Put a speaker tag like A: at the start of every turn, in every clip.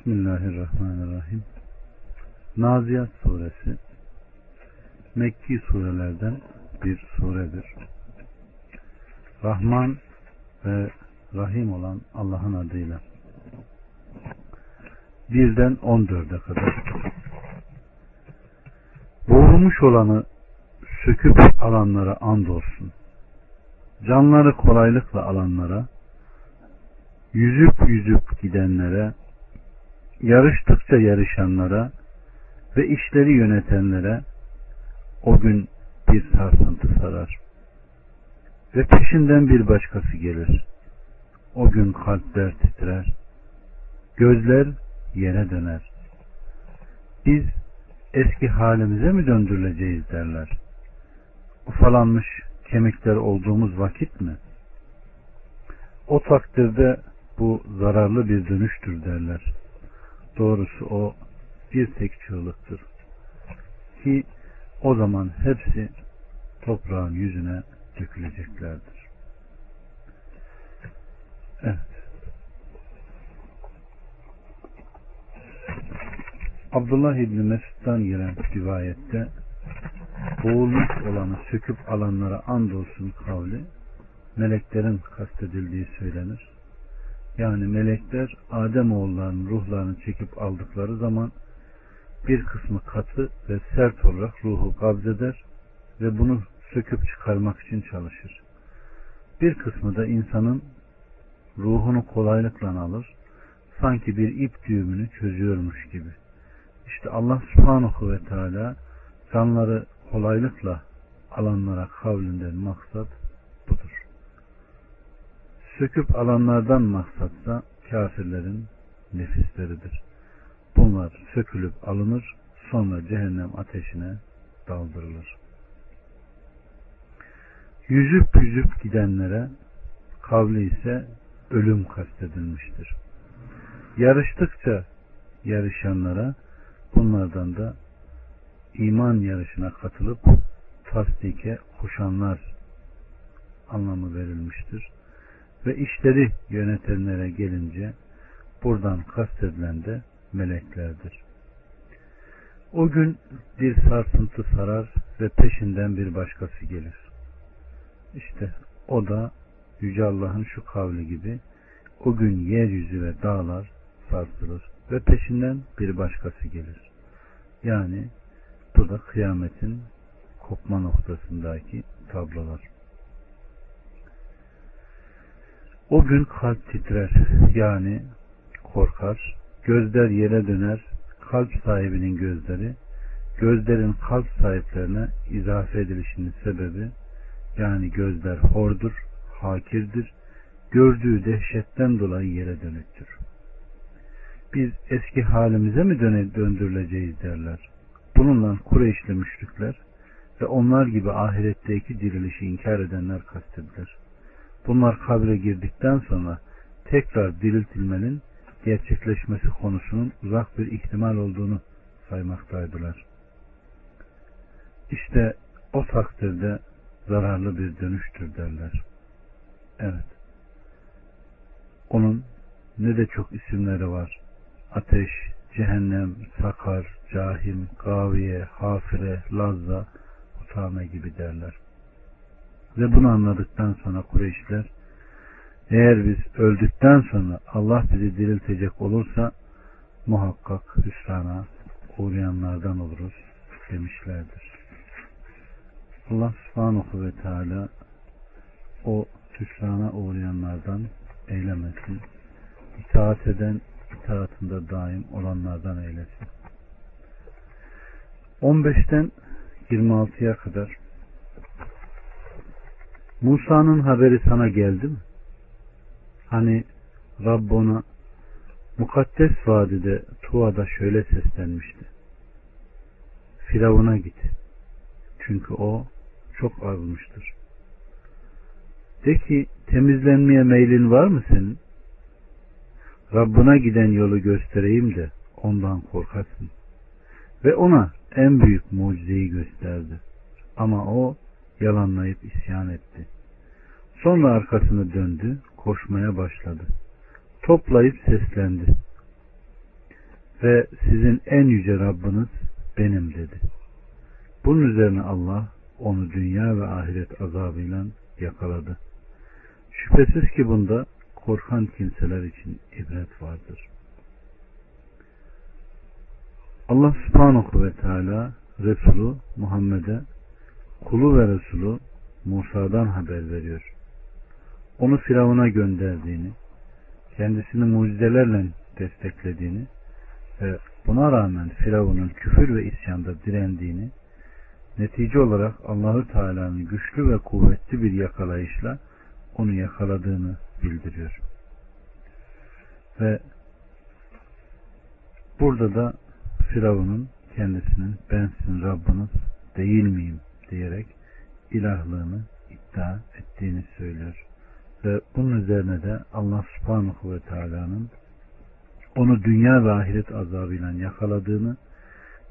A: Bismillahirrahmanirrahim. Naziyat suresi Mekki surelerden bir suredir. Rahman ve Rahim olan Allah'ın adıyla. Birden on dörde kadar. Boğulmuş olanı söküp alanlara andolsun. Canları kolaylıkla alanlara, yüzüp yüzüp gidenlere, yarıştıkça yarışanlara ve işleri yönetenlere o gün bir sarsıntı sarar. Ve peşinden bir başkası gelir. O gün kalpler titrer. Gözler yere döner. Biz eski halimize mi döndürüleceğiz derler. Ufalanmış kemikler olduğumuz vakit mi? O takdirde bu zararlı bir dönüştür derler. Doğrusu o bir tek çığlıktır. Ki o zaman hepsi toprağın yüzüne döküleceklerdir. Evet. Abdullah İbni Mesud'dan gelen rivayette boğulmuş olanı söküp alanlara andolsun kavli meleklerin kastedildiği söylenir. Yani melekler Adem oğullarının ruhlarını çekip aldıkları zaman bir kısmı katı ve sert olarak ruhu kabzeder ve bunu söküp çıkarmak için çalışır. Bir kısmı da insanın ruhunu kolaylıkla alır, sanki bir ip düğümünü çözüyormuş gibi. İşte Allah subhanahu ve teala canları kolaylıkla alanlara kavlinden maksat. Söküp alanlardan maksatsa kafirlerin nefisleridir. Bunlar sökülüp alınır, sonra cehennem ateşine daldırılır. Yüzüp yüzüp gidenlere kavli ise ölüm kastedilmiştir. Yarıştıkça yarışanlara bunlardan da iman yarışına katılıp tasdike koşanlar anlamı verilmiştir. Ve işleri yönetenlere gelince buradan kastedilen de meleklerdir. O gün bir sarsıntı sarar ve peşinden bir başkası gelir. İşte o da Yüce Allah'ın şu kavli gibi o gün yeryüzü ve dağlar sarsılır ve peşinden bir başkası gelir. Yani bu da kıyametin kopma noktasındaki tablolar. O gün kalp titrer yani korkar, gözler yere döner, kalp sahibinin gözleri, gözlerin kalp sahiplerine izafe edilişinin sebebi yani gözler hordur, hakirdir, gördüğü dehşetten dolayı yere dönüktür. Biz eski halimize mi döndürüleceğiz derler. Bununla Kureyşli müşrikler ve onlar gibi ahiretteki dirilişi inkar edenler kastedilir. Bunlar kabre girdikten sonra tekrar diriltilmenin gerçekleşmesi konusunun uzak bir ihtimal olduğunu saymaktaydılar. İşte o takdirde zararlı bir dönüştür derler. Evet. Onun ne de çok isimleri var. Ateş, cehennem, sakar, cahim, gaviye, hafire, lazza, utame gibi derler. Ve bunu anladıktan sonra Kureyşler eğer biz öldükten sonra Allah bizi diriltecek olursa muhakkak hüsrana uğrayanlardan oluruz demişlerdir. Allah subhanahu ve teala o hüsrana uğrayanlardan eylemesin. İtaat eden itaatında daim olanlardan eylesin. 15'ten 26'ya kadar Musa'nın haberi sana geldi mi? Hani Rabb ona mukaddes vadide Tuğa'da şöyle seslenmişti. Firavun'a git. Çünkü o çok azmıştır. De ki temizlenmeye meylin var mı senin? Rabbına giden yolu göstereyim de ondan korkasın. Ve ona en büyük mucizeyi gösterdi. Ama o yalanlayıp isyan etti. Sonra arkasını döndü, koşmaya başladı. Toplayıp seslendi. ve sizin en yüce Rabbiniz benim dedi. Bunun üzerine Allah onu dünya ve ahiret azabıyla yakaladı. Şüphesiz ki bunda korkan kimseler için ibret vardır. Allah subhanahu ve teala Resulü Muhammed'e kulu ve Resulü Musa'dan haber veriyor. Onu Firavun'a gönderdiğini, kendisini mucizelerle desteklediğini ve buna rağmen Firavun'un küfür ve isyanda direndiğini, netice olarak Allahü Teala'nın güçlü ve kuvvetli bir yakalayışla onu yakaladığını bildiriyor. Ve burada da Firavun'un kendisinin ben sizin Rabbiniz değil miyim diyerek ilahlığını iddia ettiğini söylüyor. Ve bunun üzerine de Allah subhanahu ve teala'nın onu dünya ve ahiret azabıyla yakaladığını,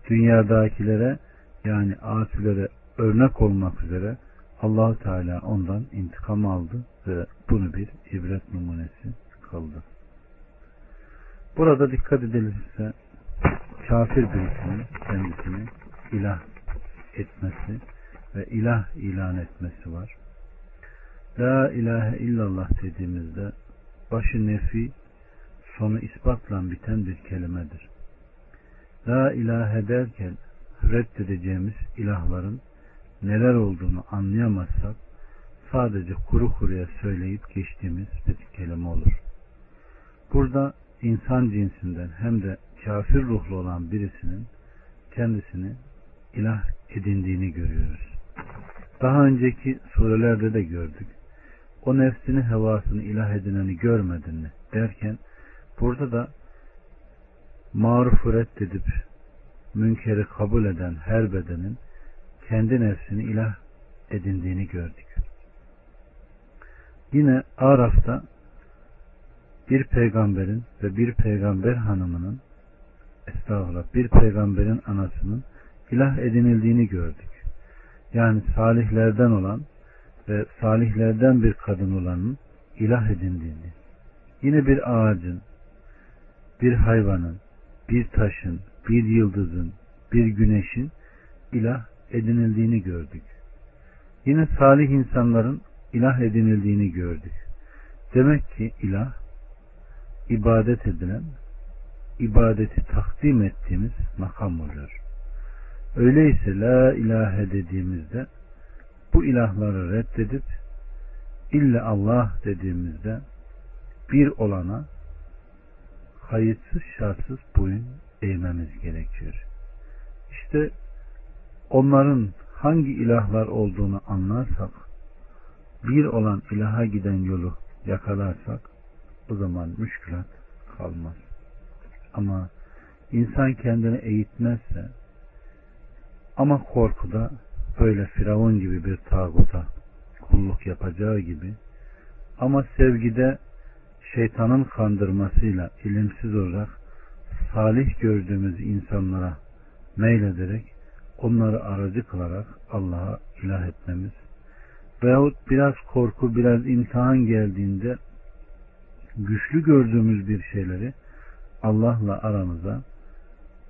A: dünyadakilere yani asilere örnek olmak üzere Allahu Teala ondan intikam aldı ve bunu bir ibret numunesi kıldı. Burada dikkat edilirse kafir birisinin kendisini ilah etmesi ve ilah ilan etmesi var. La ilahe illallah dediğimizde başı nefi sonu ispatla biten bir kelimedir. La ilahe derken reddedeceğimiz ilahların neler olduğunu anlayamazsak sadece kuru kuruya söyleyip geçtiğimiz bir kelime olur. Burada insan cinsinden hem de kafir ruhlu olan birisinin kendisini ilah edindiğini görüyoruz. Daha önceki surelerde de gördük. O nefsini hevasını ilah edineni görmedin mi derken burada da marufu reddedip münkeri kabul eden her bedenin kendi nefsini ilah edindiğini gördük. Yine Araf'ta bir peygamberin ve bir peygamber hanımının estağfurullah bir peygamberin anasının ilah edinildiğini gördük. Yani salihlerden olan ve salihlerden bir kadın olanın ilah edindiğini. Yine bir ağacın, bir hayvanın, bir taşın, bir yıldızın, bir güneşin ilah edinildiğini gördük. Yine salih insanların ilah edinildiğini gördük. Demek ki ilah ibadet edilen, ibadeti takdim ettiğimiz makam oluyor. Öyleyse la ilahe dediğimizde bu ilahları reddedip illa Allah dediğimizde bir olana kayıtsız şartsız boyun eğmemiz gerekiyor. İşte onların hangi ilahlar olduğunu anlarsak bir olan ilaha giden yolu yakalarsak o zaman müşkülat kalmaz. Ama insan kendini eğitmezse ama korkuda böyle Firavun gibi bir tağuta kulluk yapacağı gibi ama sevgide şeytanın kandırmasıyla ilimsiz olarak salih gördüğümüz insanlara meylederek onları aracı kılarak Allah'a ilah etmemiz veyahut biraz korku biraz imtihan geldiğinde güçlü gördüğümüz bir şeyleri Allah'la aramıza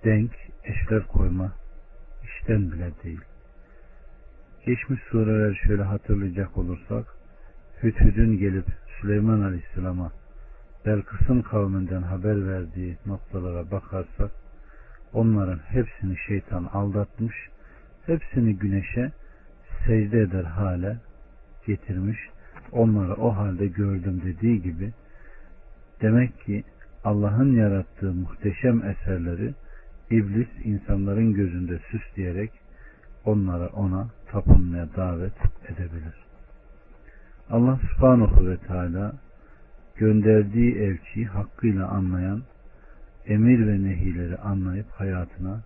A: denk eşler koyma işten bile değil. Geçmiş sureler şöyle hatırlayacak olursak Hüdhüd'ün gelip Süleyman Aleyhisselam'a Belkıs'ın kavminden haber verdiği noktalara bakarsak onların hepsini şeytan aldatmış, hepsini güneşe secde eder hale getirmiş. Onları o halde gördüm dediği gibi demek ki Allah'ın yarattığı muhteşem eserleri iblis insanların gözünde süsleyerek onlara ona tapınmaya davet edebilir. Allah subhanahu ve teala gönderdiği elçiyi hakkıyla anlayan, emir ve nehileri anlayıp hayatına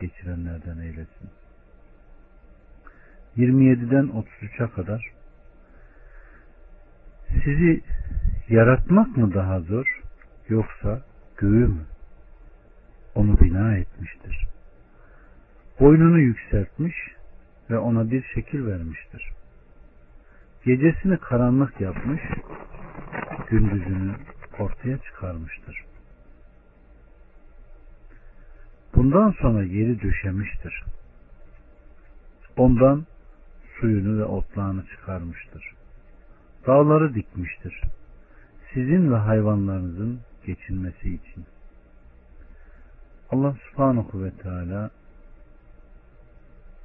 A: geçirenlerden eylesin. 27'den 33'e kadar sizi yaratmak mı daha zor yoksa göğü mü? Onu bina etmiştir. Boynunu yükseltmiş ve ona bir şekil vermiştir. Gecesini karanlık yapmış, gündüzünü ortaya çıkarmıştır. Bundan sonra yeri döşemiştir. Ondan suyunu ve otlağını çıkarmıştır. Dağları dikmiştir. Sizin ve hayvanlarınızın geçinmesi için. Allah subhanahu ve teala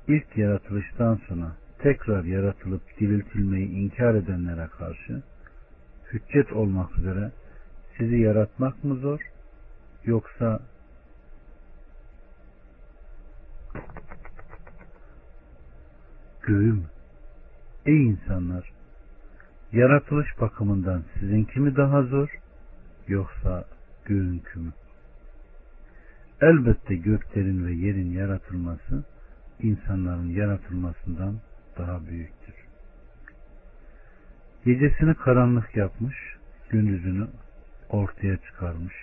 A: ilk yaratılıştan sonra tekrar yaratılıp diriltilmeyi inkar edenlere karşı hüccet olmak üzere sizi yaratmak mı zor yoksa göğü mü? Ey insanlar! Yaratılış bakımından sizinki mi daha zor yoksa göğünkü mü? Elbette göklerin ve yerin yaratılması insanların yaratılmasından daha büyüktür. Gecesini karanlık yapmış, gündüzünü ortaya çıkarmış.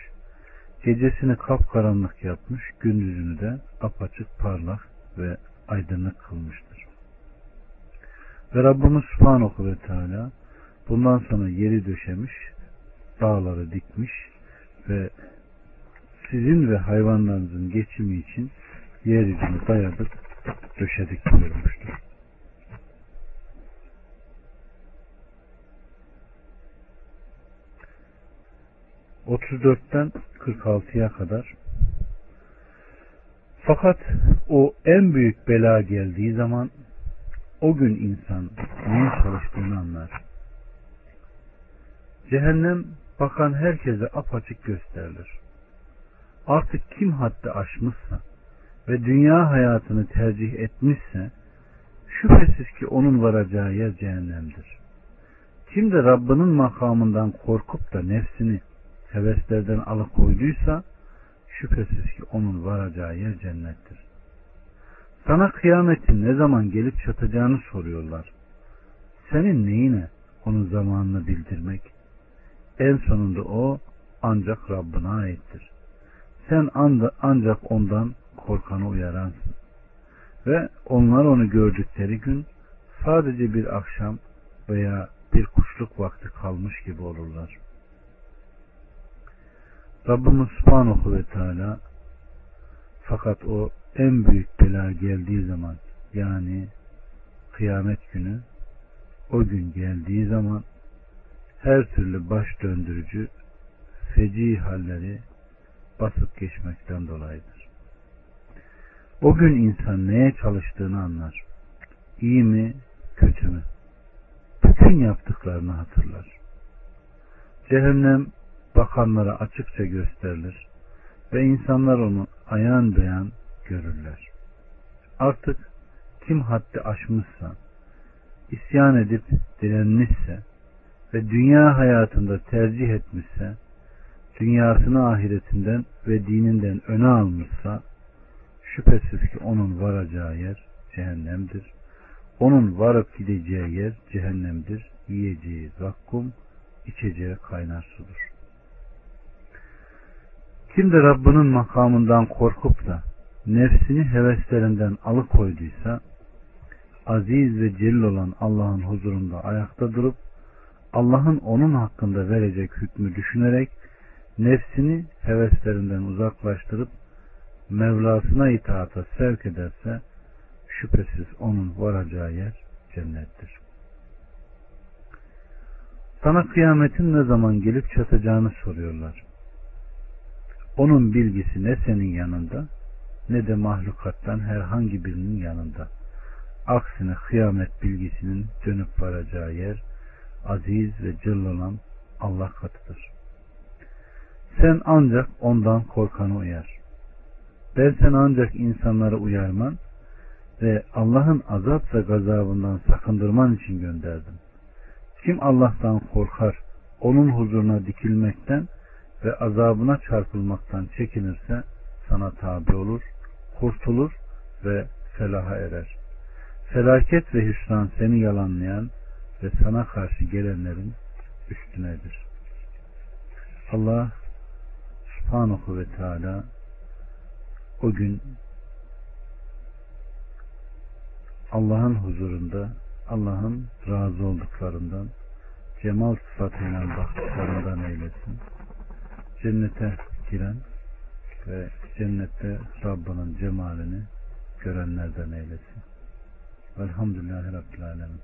A: Gecesini kapkaranlık yapmış, gündüzünü de apaçık parlak ve aydınlık kılmıştır. Ve Rabbimiz Subhanahu ve Teala bundan sonra yeri döşemiş, dağları dikmiş ve sizin ve hayvanlarınızın geçimi için yeryüzünü dayadık, döşedik buyurmuştur. 34'ten 46'ya kadar fakat o en büyük bela geldiği zaman o gün insan neye çalıştığını anlar. Cehennem bakan herkese apaçık gösterilir. Artık kim haddi aşmışsa ve dünya hayatını tercih etmişse şüphesiz ki onun varacağı yer cehennemdir. Kim de Rabbinin makamından korkup da nefsini heveslerden alıkoyduysa şüphesiz ki onun varacağı yer cennettir. Sana kıyametin ne zaman gelip çatacağını soruyorlar. Senin neyine onun zamanını bildirmek? En sonunda o ancak Rabbine aittir. Sen ancak ondan korkanı uyaransın. Ve onlar onu gördükleri gün sadece bir akşam veya bir kuşluk vakti kalmış gibi olurlar. Rabbimiz Subhanahu ve Teala fakat o en büyük bela geldiği zaman yani kıyamet günü o gün geldiği zaman her türlü baş döndürücü feci halleri basıp geçmekten dolayıdır. O gün insan neye çalıştığını anlar. İyi mi, kötü mü? Bütün yaptıklarını hatırlar. Cehennem bakanlara açıkça gösterilir ve insanlar onu ayan beyan görürler. Artık kim haddi aşmışsa, isyan edip direnmişse ve dünya hayatında tercih etmişse, dünyasını ahiretinden ve dininden öne almışsa, şüphesiz ki onun varacağı yer cehennemdir. Onun varıp gideceği yer cehennemdir. Yiyeceği zakkum, içeceği kaynar sudur. Kim de Rabbinin makamından korkup da nefsini heveslerinden alıkoyduysa aziz ve celil olan Allah'ın huzurunda ayakta durup Allah'ın onun hakkında verecek hükmü düşünerek nefsini heveslerinden uzaklaştırıp Mevlasına itaata sevk ederse şüphesiz onun varacağı yer cennettir. Sana kıyametin ne zaman gelip çatacağını soruyorlar. Onun bilgisi ne senin yanında ne de mahlukattan herhangi birinin yanında. Aksine kıyamet bilgisinin dönüp varacağı yer aziz ve cıl olan Allah katıdır. Sen ancak ondan korkanı uyar. Ben sen ancak insanları uyarman ve Allah'ın azap ve gazabından sakındırman için gönderdim. Kim Allah'tan korkar, onun huzuruna dikilmekten ve azabına çarpılmaktan çekinirse sana tabi olur, kurtulur ve felaha erer. Felaket ve hüsran seni yalanlayan ve sana karşı gelenlerin üstünedir. Allah subhanahu ve teala o gün Allah'ın huzurunda Allah'ın razı olduklarından cemal sıfatıyla baktıklarından eylesin cennete giren ve cennette Rabbinin cemalini görenlerden eylesin. Velhamdülillahi Rabbil Alemin.